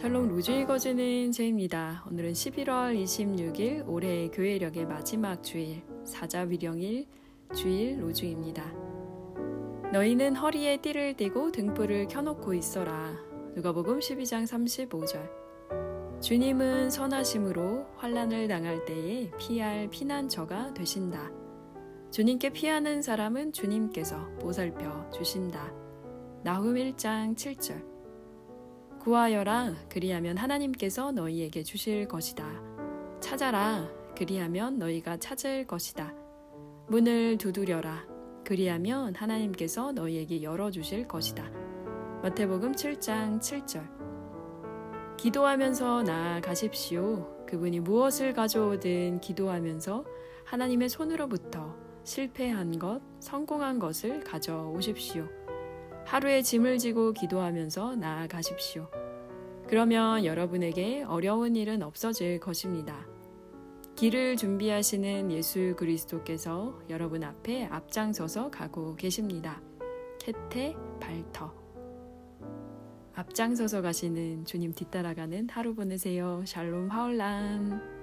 샬롬 로즈 읽어주는 제입니다. 오늘은 11월 26일 올해의 교회력의 마지막 주일 사자위령일 주일 로중입니다. 너희는 허리에 띠를 띠고 등불을 켜놓고 있어라. 누가복음 12장 35절. 주님은 선하심으로 환란을 당할 때에 피할 피난처가 되신다. 주님께 피하는 사람은 주님께서 보살펴 주신다. 나훔 1장 7절. 구하여라 그리하면 하나님께서 너희에게 주실 것이다. 찾아라 그리하면 너희가 찾을 것이다. 문을 두드려라 그리하면 하나님께서 너희에게 열어 주실 것이다. 마태복음 7장 7절. 기도하면서 나아가십시오. 그분이 무엇을 가져오든 기도하면서 하나님의 손으로부터 실패한 것, 성공한 것을 가져오십시오. 하루에 짐을 지고 기도하면서 나아가십시오. 그러면 여러분에게 어려운 일은 없어질 것입니다. 길을 준비하시는 예수 그리스도께서 여러분 앞에 앞장서서 가고 계십니다. 캐테 발터. 앞장서서 가시는 주님 뒤따라가는 하루 보내세요. 샬롬 하울람.